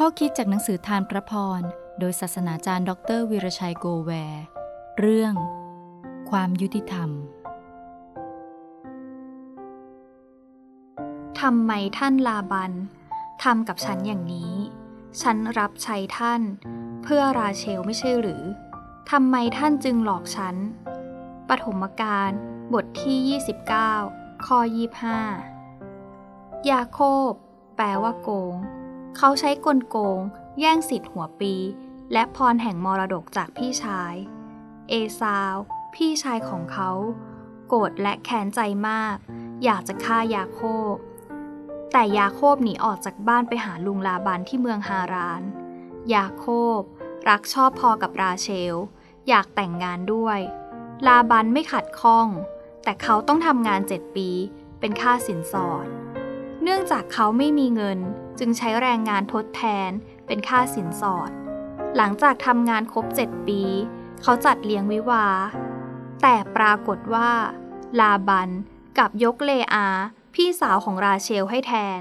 ข้อคิดจากหนังสือทานพระพร โดยศาสนาจารย์ ดรวีรชัยโกแวร์เรื่อง ความยุติธรรมทำไมท่านลาบันทำกับฉันอย่างนี้ ฉันรับใช้ท่าน เพื่อราเชลไม่ใช่หรือทำไมท่านจึงหลอกฉัน ปฐมกาลบทที่ 29 ข้อ 25 ยาโคบ แปลว่าโกง เขาใช้กลโกง แย่งสิทธิ์หัวปี และพรแห่งมรดกจากพี่ชาย เอซาว พี่ชายของเขา โกรธและแค้นใจมาก อยากจะฆ่ายาโคบ แต่ยาโคบหนีออกจากบ้านไปหาลุงลาบันที่เมืองฮาราน ยาโคบ รักชอบพอกับราเชล อยากแต่งงานด้วย ลาบันไม่ขัดข้อง แต่เขาต้องทำงานเจ็ดปี เป็นค่าสินสอด เนื่องจากเขาไม่มีเงิน จึงใช้แรงงานทดแทนเป็นค่าสินสอด หลังจากทำงานครบเจ็ดปี เขาจัดเลี้ยงวิวา แต่ปรากฏว่า ลาบันกับยกเลอา พี่สาวของราเชลให้แทน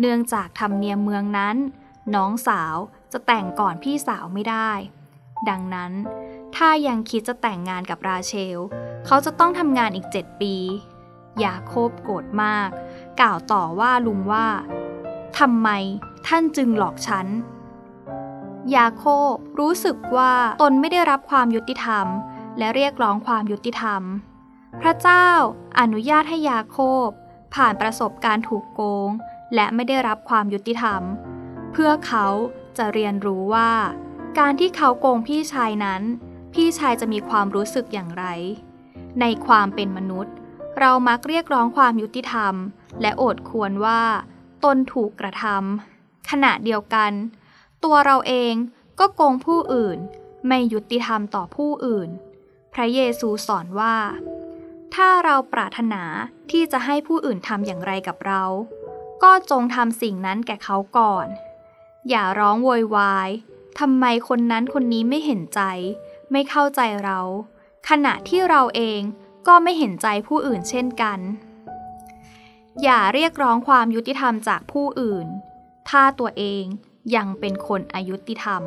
เนื่องจากธรรมเนียมเมืองนั้น น้องสาวจะแต่งก่อนพี่สาวไม่ได้ ดังนั้น ถ้ายังคิดจะแต่งงานกับราเชล เขาจะต้องทำงานอีกเจ็ดปียาโคบโกรธมาก กล่าวต่อว่าลุงว่า ทำไมท่านจึงหลอกฉัน ยาโคบรู้สึกว่าตนไม่ได้รับความยุติธรรม และเรียกร้องความยุติธรรม พระเจ้าอนุญาตให้ยาโคบ ผ่านประสบการณ์ถูกโกง และไม่ได้รับความยุติธรรม เพื่อเขาจะเรียนรู้ว่า การที่เขาโกงพี่ชายนั้น พี่ชายจะมีความรู้สึกอย่างไร ในความเป็นมนุษย์ เรามักเรียกร้องความยุติธรรม และโอดควรว่า ตนถูกกระทำขณะเดียวกัน ตัวเราเองก็โกงผู้อื่น ไม่ยุติธรรมต่อผู้อื่น พระเยซูสอนว่า ถ้าเราปรารถนาที่จะให้ผู้อื่นทำอย่างไรกับเรา ก็จงทำสิ่งนั้นแก่เขาก่อน อย่าร้องโวยวายทำไมคนนั้นคนนี้ไม่เห็นใจ ไม่เข้าใจเรา ขณะที่เราเองก็ไม่เห็นใจผู้อื่นเช่นกัน อย่าเรียกร้องความยุติธรรมจากผู้อื่น ถ้าตัวเองยังเป็นคนอายุติธรรม